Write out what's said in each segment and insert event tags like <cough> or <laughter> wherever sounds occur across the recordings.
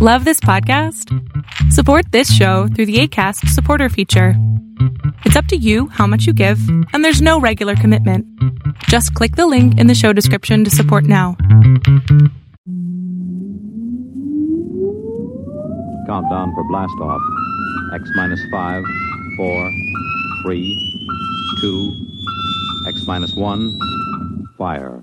Love this podcast? Support this show through the ACAST supporter feature. It's up to you how much you give, and there's no regular commitment. Just click the link in the show description to support now. Countdown for blast off. X minus five, four, three, two, X minus one, fire.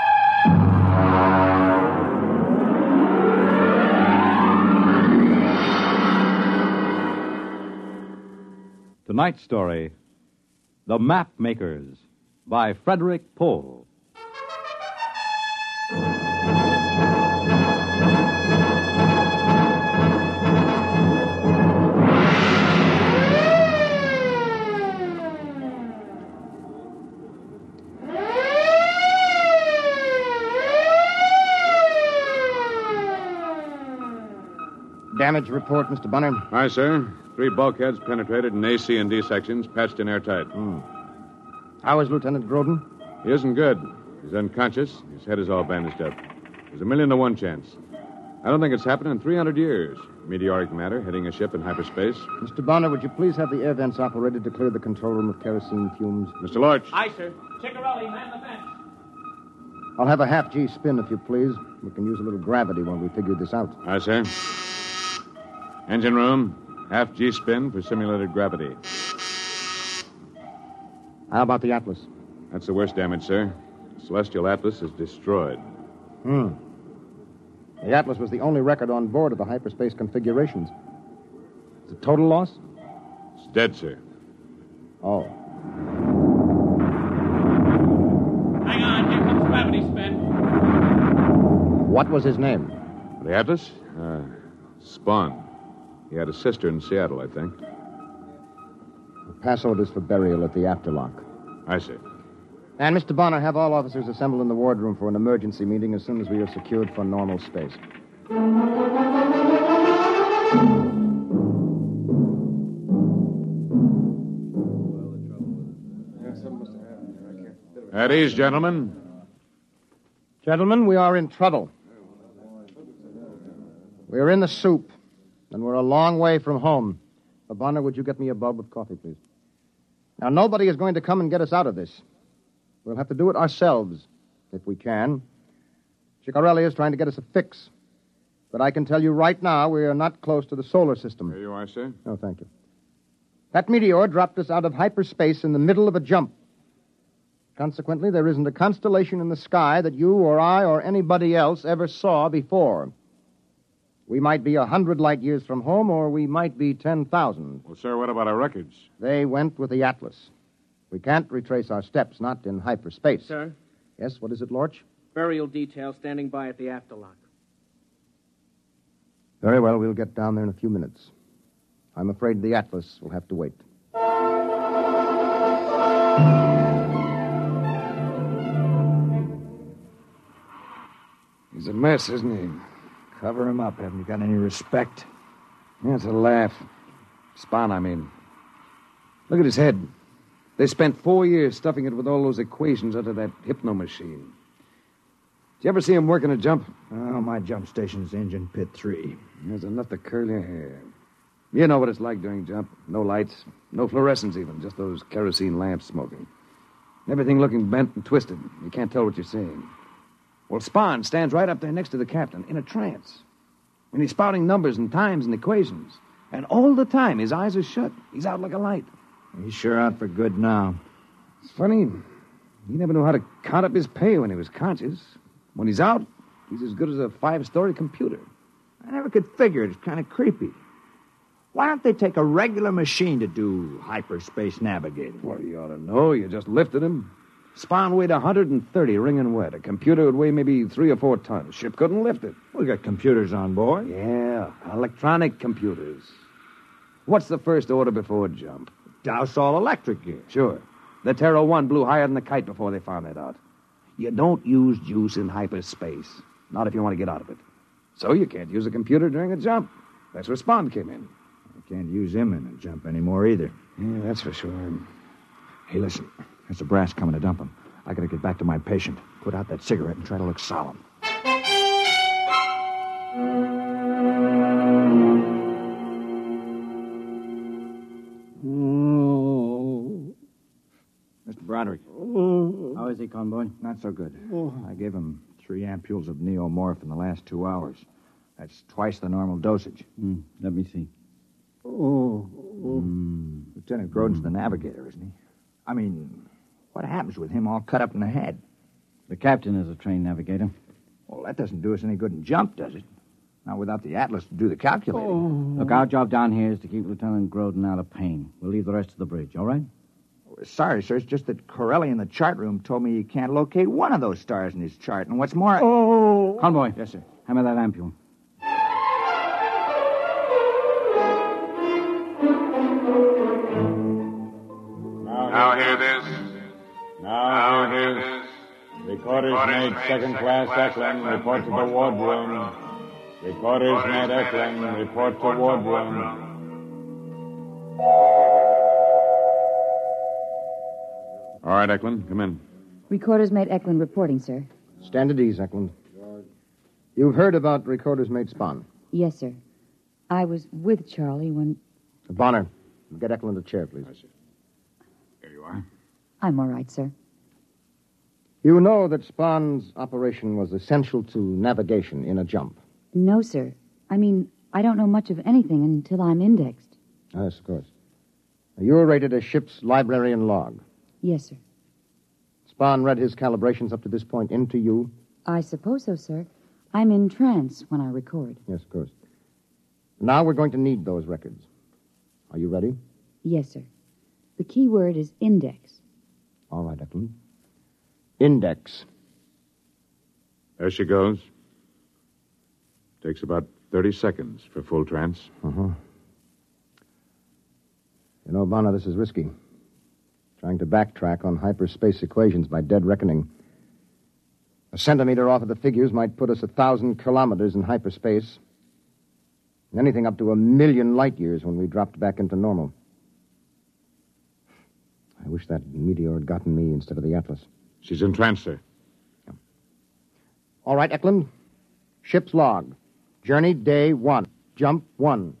Tonight's story The Map Makers by Frederick Pohl. Damage report, Mr. Bonner. Aye, sir. Three bulkheads penetrated in A, C, and D sections, patched in airtight. Hmm. How is Lieutenant Groden? He isn't good. He's unconscious. His head is all bandaged up. There's a million to one chance. I don't think it's happened in 300 years. Meteoric matter hitting a ship in hyperspace. Mr. Bonner, would you please have the air vents operated to clear the control room of kerosene fumes? Mr. Lorch. Aye, sir. Ciccarelli, man the fence. I'll have a half G spin, if you please. We can use a little gravity while we figure this out. Aye, sir. Engine room, half G spin for simulated gravity. How about the Atlas? That's the worst damage, sir. Celestial Atlas is destroyed. Hmm. The Atlas was the only record on board of the hyperspace configurations. It's a total loss? It's dead, sir. Oh. Hang on, here comes gravity spin. What was his name? The Atlas? Uh, Spawn. He had a sister in Seattle, I think. Pass orders for burial at the afterlock. I see. And, Mr. Bonner, have all officers assemble in the wardroom for an emergency meeting as soon as we are secured for normal space. At ease, gentlemen. Gentlemen, we are in trouble. We are in the soup, and we're a long way from home. Uh, would you get me a bulb of coffee, please? Now, nobody is going to come and get us out of this. We'll have to do it ourselves, if we can. Ciccarelli is trying to get us a fix. But I can tell you right now, we are not close to the solar system. Here you are, sir. No, thank you. That meteor dropped us out of hyperspace in the middle of a jump. Consequently, there isn't a constellation in the sky that you or I or anybody else ever saw before. We might be a hundred light years from home, or we might be 10,000. Well, sir, what about our records? They went with the Atlas. We can't retrace our steps, not in hyperspace. Sir, Yes, what is it, Lorch? burial detail standing by at the afterlock. Very well, we'll get down there in a few minutes. I'm afraid the Atlas will have to wait. He's a mess, isn't he? Cover him up. Haven't you got any respect? That's a laugh. Spawn, I mean. Look at his head. They spent four years stuffing it with all those equations under that hypno machine. Did you ever see him working a jump? Oh, my jump station's engine pit three. There's enough to curl your hair. You know what it's like doing jump. No lights, no fluorescence even, just those kerosene lamps smoking. Everything looking bent and twisted. You can't tell what you're seeing. Well, Spawn stands right up there next to the captain in a trance. And he's spouting numbers and times and equations. And all the time, his eyes are shut. He's out like a light. He's sure out for good now. It's funny. He never knew how to count up his pay when he was conscious. When he's out, he's as good as a five story computer. I never could figure it. It's kind of creepy. Why don't they take a regular machine to do hyperspace navigating? Well, you ought to know. You just lifted him. Spawn weighed 130, wringing wet. A computer would weigh maybe three or four tons. Ship couldn't lift it. We got computers on board. Yeah, electronic computers. What's the first order before jump? Douse all electric gear. Sure. The Terra 1 blew higher than the kite before they found that out. You don't use juice in hyperspace. Not if you want to get out of it. So you can't use a computer during a jump. That's where Spawn came in. I can't use him in a jump anymore either. Yeah, that's for sure. Hey, listen. There's a brass coming to dump him. I gotta get back to my patient. Put out that cigarette and try to look solemn. Mr. Broderick. How is he, convoy? Not so good. I gave him three ampules of neomorph in the last two hours. That's twice the normal dosage. Hmm, let me see. Lieutenant Groden's the navigator, isn't he? I mean, what happens with him all cut up in the head? The captain is a trained navigator. Well, that doesn't do us any good in jump, does it? Not without the Atlas to do the calculating. Oh. Look, our job down here is to keep Lieutenant Groden out of pain. We'll leave the rest to the bridge, all right? Oh, sorry, sir. It's just that Corelli in the chart room told me he can't locate one of those stars in his chart. And what's more. Oh. Convoy. Yes, sir. Hammer that ampule. Recorders mate, second class Eklund, report to the wardroom. Recorders mate, Eklund, report to wardroom. All right, Eklund, come in. Recorders mate Eklund reporting, sir. Stand at ease, Eklund. You've heard about Recorder's mate Spawn. Yes, sir. I was with Charlie when. Bonner, get Eklund a chair, please. Here you are. I'm all right, sir. You know that Spawn's operation was essential to navigation in a jump. No, sir. I mean, I don't know much of anything until I'm indexed. Yes, of course. You were rated a ship's librarian log. Yes, sir. Spawn read his calibrations up to this point into you. I suppose so, sir. I'm in trance when I record. Yes, of course. Now we're going to need those records. Are you ready? Yes, sir. The key word is index. All right, Eklund. Index. There she goes. Takes about 30 seconds for full trance. Uh-huh. You know, Bonner, this is risky. Trying to backtrack on hyperspace equations by dead reckoning. A centimeter off of the figures might put us a thousand kilometers in hyperspace. Anything up to a million light years when we dropped back into normal. I wish that meteor had gotten me instead of the Atlas. She's in trance, sir. All right, Eklund. Ship's log. Journey day one. Jump one.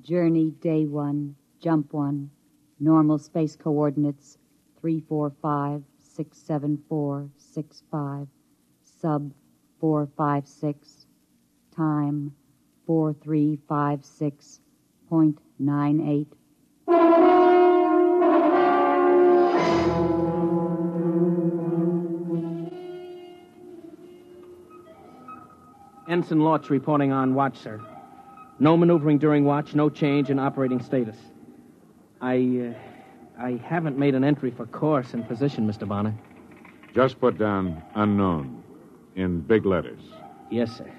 Journey day one, jump one. Normal space coordinates 345, 674, 65. Sub 456. Time 4356.98. Ensign Lorch reporting on watch, sir. No maneuvering during watch, no change in operating status. I, uh, I haven't made an entry for course and position, Mr. Bonner. Just put down unknown in big letters. Yes, sir.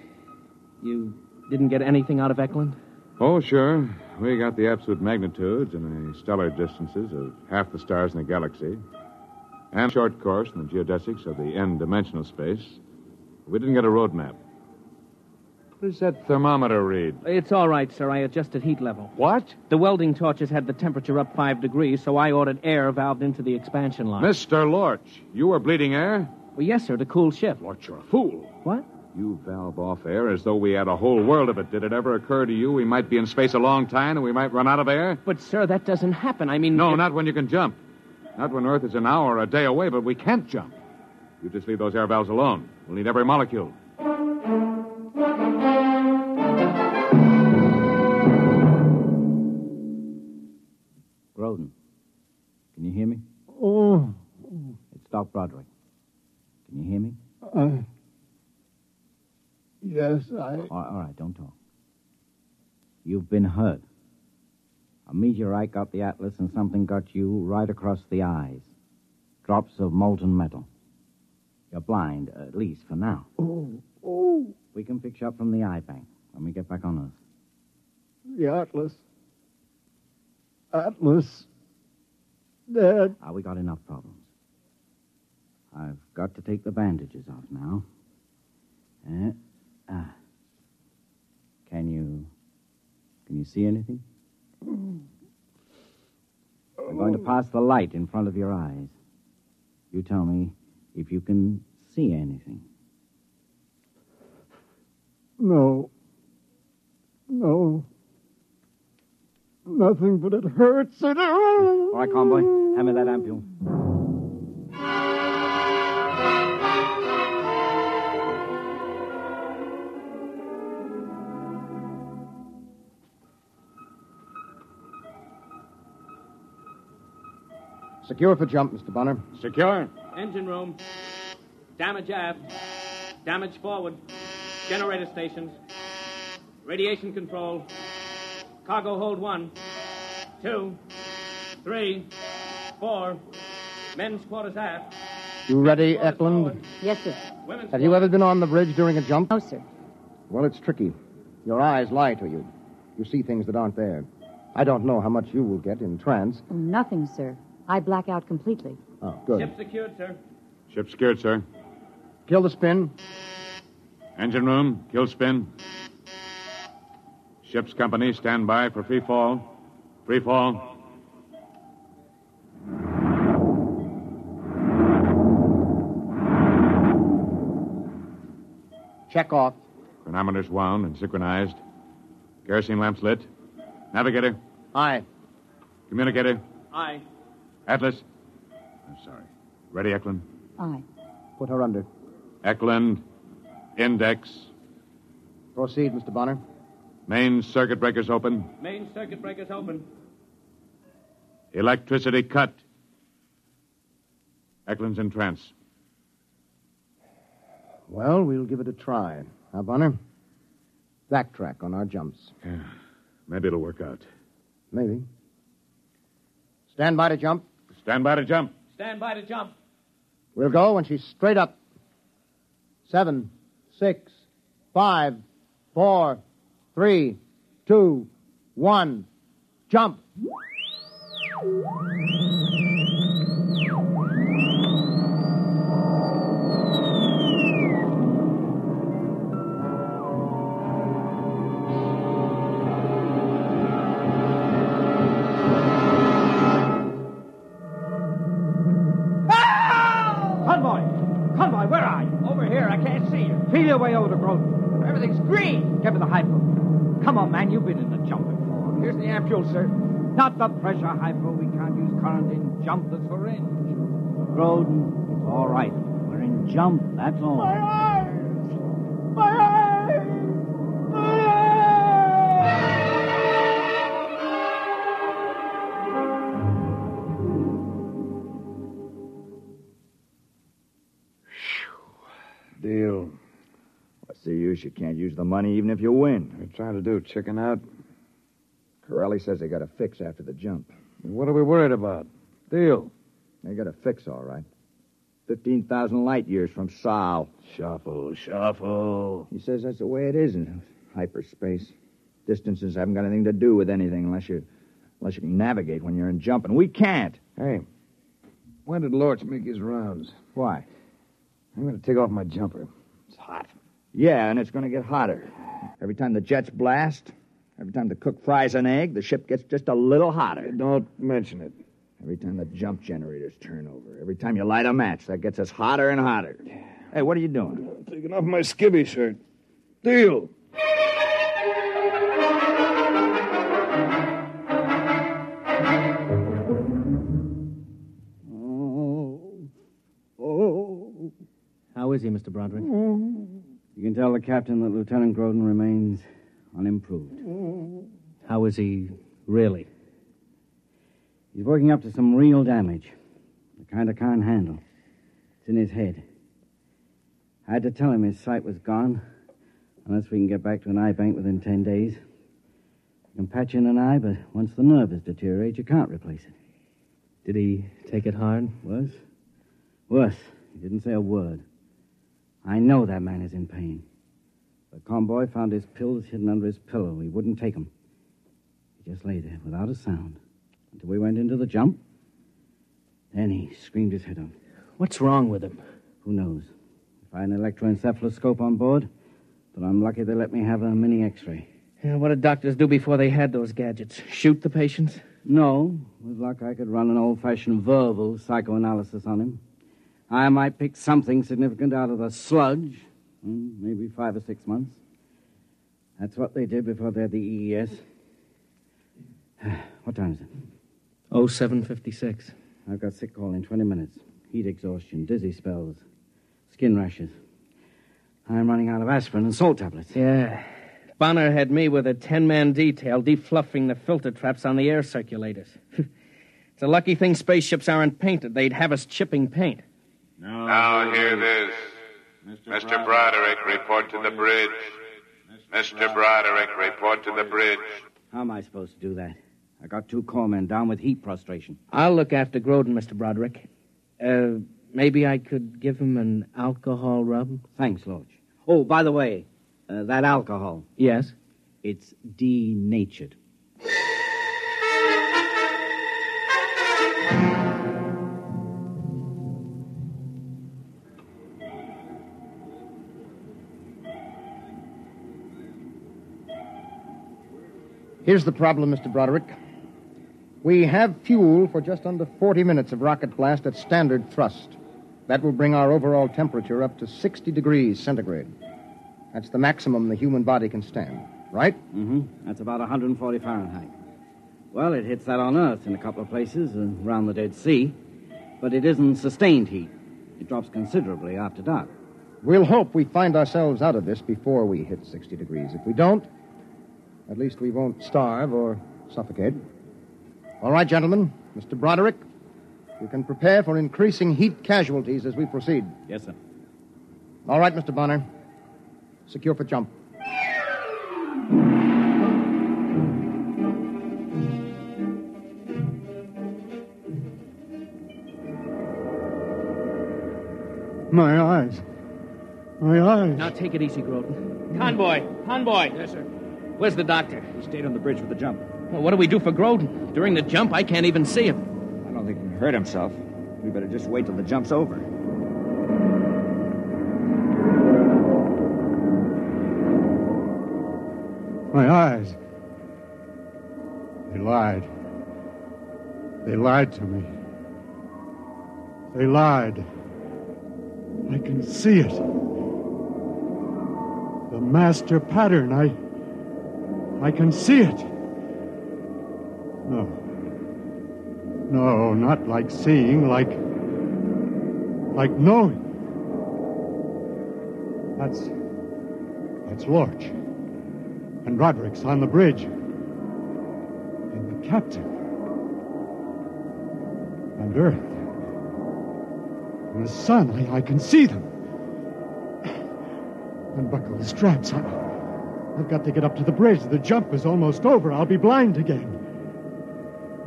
You didn't get anything out of Eklund? Oh, sure. We got the absolute magnitudes and the stellar distances of half the stars in the galaxy, and short course in the geodesics of the n dimensional space. We didn't get a road map. What does that thermometer read? It's all right, sir. I adjusted heat level. What? The welding torches had the temperature up five degrees, so I ordered air valved into the expansion line. Mr. Lorch, you were bleeding air? Well, yes, sir, to cool ship. Lorch, you're a fool. What? You valve off air as though we had a whole world of it. Did it ever occur to you we might be in space a long time and we might run out of air? But, sir, that doesn't happen. I mean. No, not when you can jump. Not when Earth is an hour or a day away, but we can't jump. You just leave those air valves alone. We'll need every molecule. Can you hear me? Oh. It's Doc Broderick. Can you hear me? Uh, yes, I. All right, all right, don't talk. You've been hurt. A meteorite got the Atlas, and something got you right across the eyes. Drops of molten metal. You're blind, at least for now. Oh, oh, We can fix you up from the eye bank when we get back on Earth. the Atlas. Atlas. Dad. Ah, we got enough problems. I've got to take the bandages off now. Eh? Ah. Can you. Can you see anything? I'm going to pass the light in front of your eyes. You tell me if you can see anything. No. No. Nothing but it hurts. It All right, convoy. Hand me that ampule. Secure for jump, Mr. Bonner. Secure. Engine room. Damage aft. Damage forward. Generator stations. Radiation control. Cargo hold one. Two. Three. Four. Men's quarters aft. You ready, Eklund? Yes, sir. Women's Have you ever been on the bridge during a jump? No, sir. Well, it's tricky. Your eyes lie to you. You see things that aren't there. I don't know how much you will get in trance. Oh, nothing, sir. I black out completely. Oh, good. Ship secured, sir. Ship secured, sir. Kill the spin. Engine room, kill spin. Ship's company, stand by for free fall. Free fall. Check off. Chronometers wound and synchronized. Kerosene lamps lit. Navigator, Aye. communicator, Aye. Atlas. I'm sorry. Ready, Eklund? Aye. Put her under. Eklund, index. Proceed, Mr. Bonner. Main circuit breakers open. Main circuit breakers open. Electricity cut. Eklund's in trance. Well, we'll give it a try. Now, Bonner, backtrack on our jumps. Yeah. Maybe it'll work out. Maybe. Stand by to jump. Stand by to jump. Stand by to jump. We'll go when she's straight up. Seven, six, five, four, three, two, one. Jump. Ah! Convoy! Convoy, where are you? Over here. I can't see you. Feel your way over to Groden. Everything's green. Give me the hypo. Come on, man. You've been in the jump before. Here's the ampule, sir. Not the pressure hypo. We can't use current in jump that's syringe. Groden, it's all right. We're in jump, that's all. My eyes! My eyes! Use? You can't use the money even if you win. We're trying to do chicken out. Corelli says they got a fix after the jump. What are we worried about? Deal. They got a fix, all right. 15,000 light years from Sol. Shuffle, shuffle. He says that's the way it is in hyperspace. Distances haven't got anything to do with anything unless you unless you can navigate when you're in jump, and we can't. Hey, when did Lorch make his rounds? Why? I'm going to take off my jumper. It's hot. Yeah, and it's going to get hotter. Every time the jets blast, every time the cook fries an egg, the ship gets just a little hotter. Don't mention it. Every time the jump generators turn over, every time you light a match, that gets us hotter and hotter. Hey, what are you doing? Taking off my skivvy shirt. Deal. Oh. Oh. How is he, Mr. Broderick? Oh. You can tell the captain that Lieutenant Groden remains unimproved. How is he really? He's working up to some real damage. The kind I can't handle. It's in his head. I had to tell him his sight was gone, unless we can get back to an eye bank within ten days. You can patch in an eye, but once the nerve has deteriorated, you can't replace it. Did he take it hard? Worse? Worse. He didn't say a word. I know that man is in pain. The convoy found his pills hidden under his pillow. He wouldn't take them. He just lay there without a sound until we went into the jump. Then he screamed his head off. What's wrong with him? Who knows? If I had an electroencephaloscope on board, but I'm lucky they let me have a mini x-ray. Yeah, what did doctors do before they had those gadgets? Shoot the patients? No. With luck, I could run an old-fashioned verbal psychoanalysis on him. I might pick something significant out of the sludge. Hmm, maybe five or six months. That's what they did before they had the EES. <sighs> what time is it? Oh, 756. I've got sick call in 20 minutes. Heat exhaustion, dizzy spells, skin rashes. I'm running out of aspirin and salt tablets. Yeah. Bonner had me with a 10 man detail defluffing the filter traps on the air circulators. <laughs> it's a lucky thing spaceships aren't painted. They'd have us chipping paint. Now hear this. Mr. Broderick, report to the bridge. Mr. Broderick, report to the bridge. How am I supposed to do that? I got two corpsmen down with heat prostration. I'll look after Groden, Mr. Broderick. Uh, maybe I could give him an alcohol rub? Thanks, Lorch. Oh, by the way, uh, that alcohol. Yes? It's denatured. Here's the problem, Mr. Broderick. We have fuel for just under 40 minutes of rocket blast at standard thrust. That will bring our overall temperature up to 60 degrees centigrade. That's the maximum the human body can stand, right? Mm-hmm. That's about 140 Fahrenheit. Well, it hits that on Earth in a couple of places uh, around the Dead Sea, but it isn't sustained heat. It drops considerably after dark. We'll hope we find ourselves out of this before we hit 60 degrees. If we don't, at least we won't starve or suffocate. All right, gentlemen. Mr. Broderick, you can prepare for increasing heat casualties as we proceed. Yes, sir. All right, Mr. Bonner. Secure for jump. My eyes. My eyes. Now take it easy, Groden. Convoy! Convoy! Yes, sir. Where's the doctor? He stayed on the bridge with the jump. Well, what do we do for Groden? During the jump, I can't even see him. I don't think he can hurt himself. We better just wait till the jump's over. My eyes. They lied. They lied to me. They lied. I can see it. The master pattern. I. I can see it. No. No, not like seeing, like. like knowing. That's. That's Lorch. And Broderick's on the bridge. And the captain. And Earth. And the sun. I, can see them. Unbuckle the straps. I, I've got to get up to the bridge. The jump is almost over. I'll be blind again.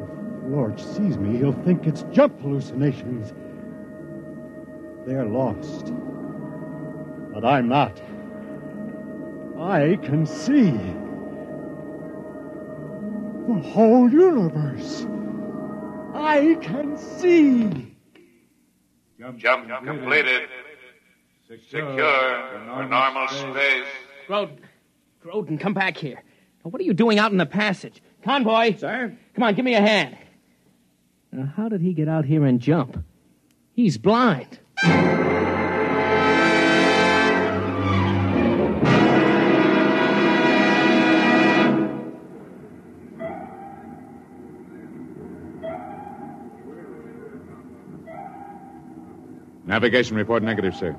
If Lorch sees me, he'll think it's jump hallucinations. They're lost. But I'm not. I can see the whole universe. I can see. Jump, jump completed. Secure, for normal space. Groden. Groden, come back here. Now, what are you doing out in the passage? Convoy! Sir? Come on, give me a hand. Now, how did he get out here and jump? He's blind. Navigation report negative, sir.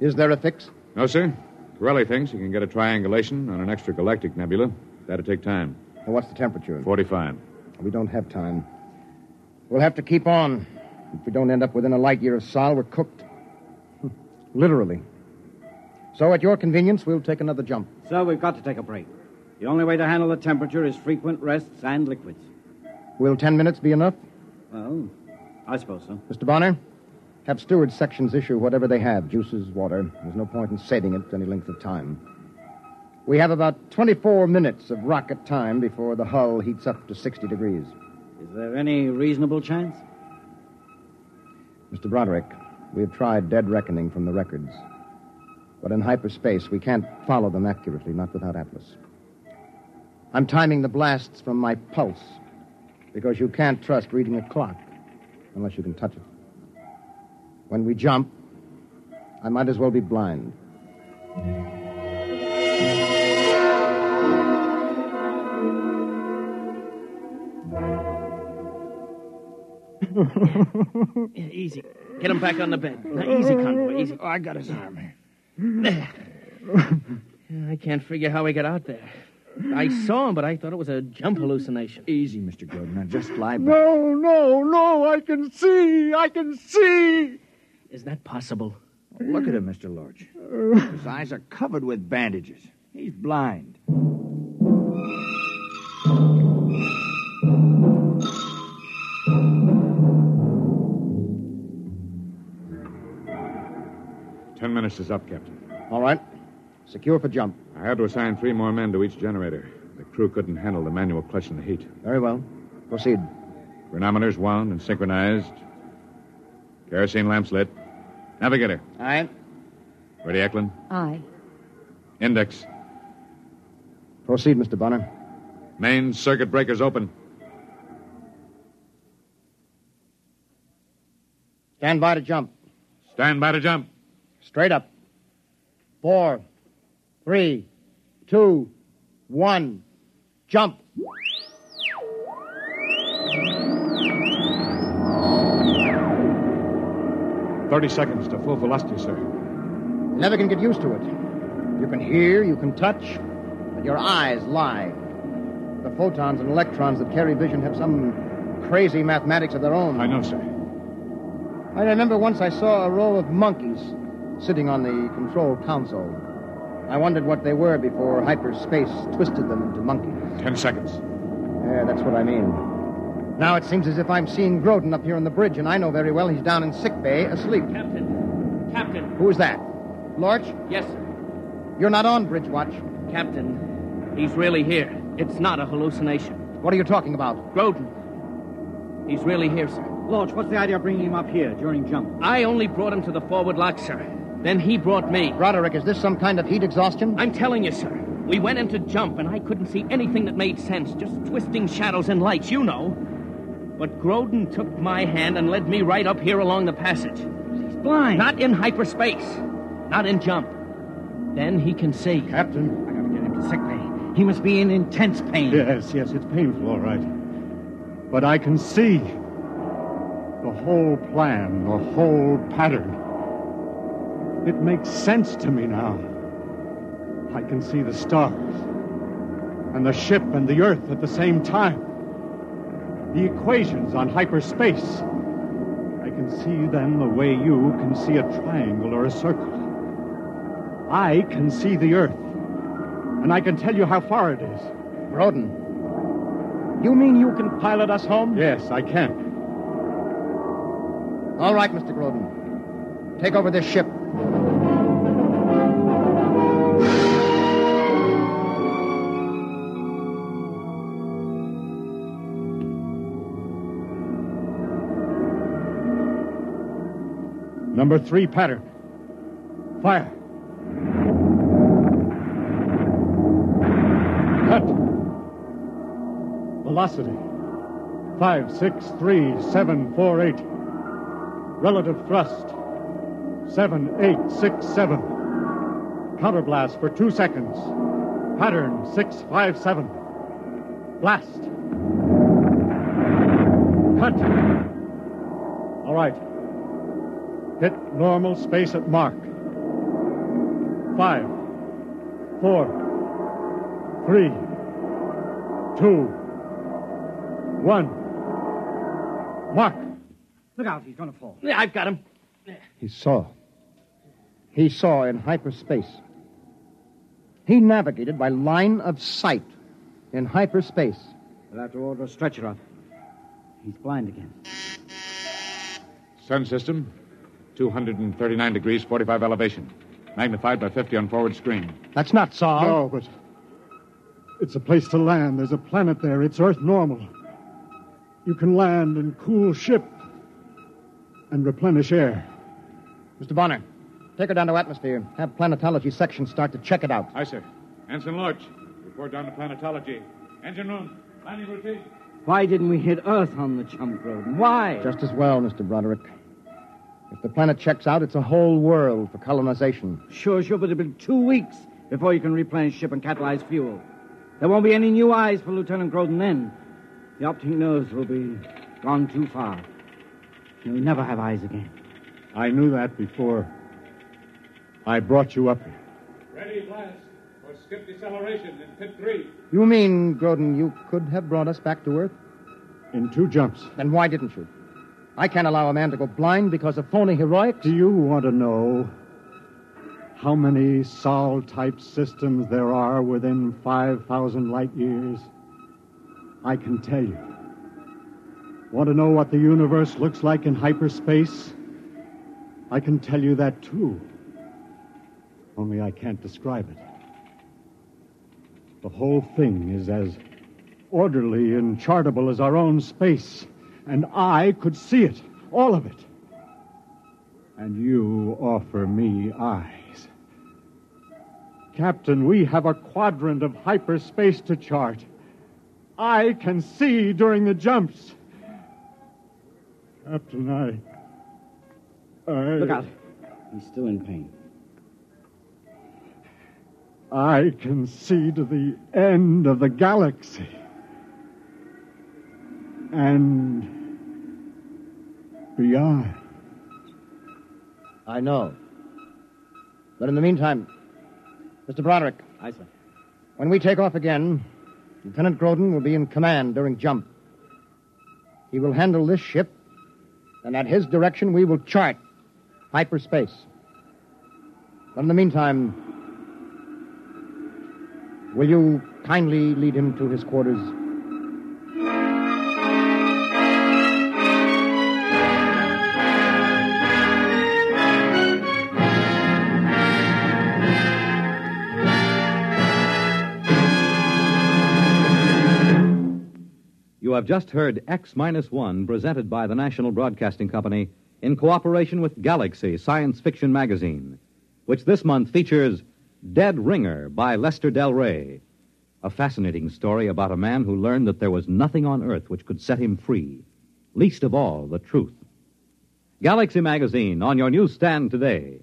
Is there a fix? No, sir. Corelli thinks he can get a triangulation on an extragalactic nebula. That'll take time. And what's the temperature? 45. We don't have time. We'll have to keep on. If we don't end up within a light year of Sol, we're cooked. <laughs> Literally. So, at your convenience, we'll take another jump. So we've got to take a break. The only way to handle the temperature is frequent rests and liquids. Will ten minutes be enough? Well, I suppose so. Mr. Bonner, have steward sections issue whatever they have juices, water. There's no point in saving it any length of time. We have about 24 minutes of rocket time before the hull heats up to 60 degrees. Is there any reasonable chance? Mr. Broderick, we've tried dead reckoning from the records. But in hyperspace, we can't follow them accurately, not without Atlas. I'm timing the blasts from my pulse because you can't trust reading a clock unless you can touch it. When we jump, I might as well be blind. <laughs> easy. Get him back on the bed. Now, easy, Convoy, easy. Oh, I got his arm. There. I can't figure how he got out there. I saw him, but I thought it was a jump hallucination. Easy, Mr. Groden. Now just lie back. No, no, no. I can see. I can see. Is that possible? Look at him, Mr. Lorch. His eyes are covered with bandages. He's blind. Ten minutes is up, Captain. All right. Secure for jump. I had to assign three more men to each generator. The crew couldn't handle the manual clutch in the heat. Very well. Proceed. Chronometers wound and synchronized. Kerosene lamps lit. Navigator. Aye. Ready, Eklund? Aye. Index. Proceed, Mr. Bonner. Main circuit breakers open. Stand by to jump. Stand by to jump. Straight up. Four, three, two, one. Jump. Thirty seconds to full velocity, sir. You never can get used to it. You can hear, you can touch, but your eyes lie. The photons and electrons that carry vision have some crazy mathematics of their own. I know, sir. I remember once I saw a row of monkeys sitting on the control console. I wondered what they were before hyperspace twisted them into monkeys. Ten seconds. Yeah, that's what I mean. Now it seems as if I'm seeing Groden up here on the bridge, and I know very well he's down in sick bay asleep. Captain. Captain. Who is that? Lorch? Yes, sir. You're not on bridge watch. Captain, he's really here. It's not a hallucination. What are you talking about? Groden. He's really here, sir. Lorch, what's the idea of bringing him up here during jump? I only brought him to the forward lock, sir. Then he brought me. Broderick, is this some kind of heat exhaustion? I'm telling you, sir. We went into jump, and I couldn't see anything that made sense. Just twisting shadows and lights, you know. But Groden took my hand and led me right up here along the passage. He's blind. Not in hyperspace. Not in jump. Then he can see. Captain. I gotta get him to sick bay. He must be in intense pain. Yes, yes, it's painful, all right. But I can see the whole plan, the whole pattern. It makes sense to me now. I can see the stars and the ship and the Earth at the same time. The equations on hyperspace. I can see them the way you can see a triangle or a circle. I can see the Earth, and I can tell you how far it is. Groden. You mean you can pilot us home? Yes, I can. All right, Mr. Groden. Take over this ship. Number three pattern. Fire. Cut. Velocity. Five, six, three, seven, four, eight. Relative thrust. Seven, eight, six, seven. Counterblast for two seconds. Pattern six, five, seven. Blast. Cut. All right. Hit normal space at mark. Five, four, three, two, one. Mark. Look out, he's gonna fall. Yeah, I've got him. He saw. He saw in hyperspace. He navigated by line of sight in hyperspace. We'll have to order a stretcher up. He's blind again. Sun system, 239 degrees, 45 elevation. Magnified by 50 on forward screen. That's not Sol. No, but it's a place to land. There's a planet there. It's Earth normal. You can land and cool ship and replenish air. Mr. Bonner, take her down to atmosphere. Have planetology section start to check it out. Aye, sir. Ensign Lorch, report down to planetology. Engine room, landing routine. Why didn't we hit Earth on the jump, road? Why? Just as well, Mr. Broderick. If the planet checks out, it's a whole world for colonization. Sure, sure, but it'll be two weeks before you can replenish ship and catalyze fuel. There won't be any new eyes for Lieutenant Groden then. The optic nerves will be gone too far. He'll never have eyes again. I knew that before I brought you up here. Ready, blast, for skip deceleration in pit three. You mean, Groden, you could have brought us back to Earth? In two jumps. Then why didn't you? I can't allow a man to go blind because of phony heroics. Do you want to know how many Sol type systems there are within 5,000 light years? I can tell you. Want to know what the universe looks like in hyperspace? I can tell you that too. Only I can't describe it. The whole thing is as orderly and chartable as our own space, and I could see it, all of it. And you offer me eyes. Captain, we have a quadrant of hyperspace to chart. I can see during the jumps. Captain, I. I. Look out. He's still in pain. I can see to the end of the galaxy. And beyond. I know. But in the meantime, Mr. Broderick. Aye, sir. When we take off again, Lieutenant Groden will be in command during jump. He will handle this ship, and at his direction we will chart hyperspace. But in the meantime, will you kindly lead him to his quarters? Have just heard X Minus One presented by the National Broadcasting Company in cooperation with Galaxy Science Fiction Magazine, which this month features Dead Ringer by Lester Del Rey, a fascinating story about a man who learned that there was nothing on earth which could set him free, least of all the truth. Galaxy Magazine on your newsstand today.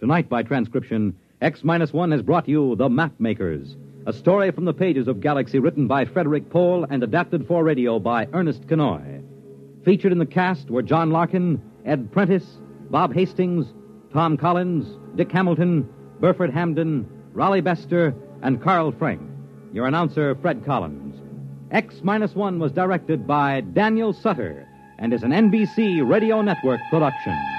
Tonight, by transcription, X Minus One has brought you The Map Makers, a story from the pages of Galaxy written by Frederick Pohl and adapted for radio by Ernest Kinoy. Featured in the cast were John Larkin, Ed Prentice, Bob Hastings, Tom Collins, Dick Hamilton, Burford Hampden, Rolly Bester, and Carl Frank. Your announcer, Fred Collins. X Minus One was directed by Daniel Sutter and is an NBC Radio Network production.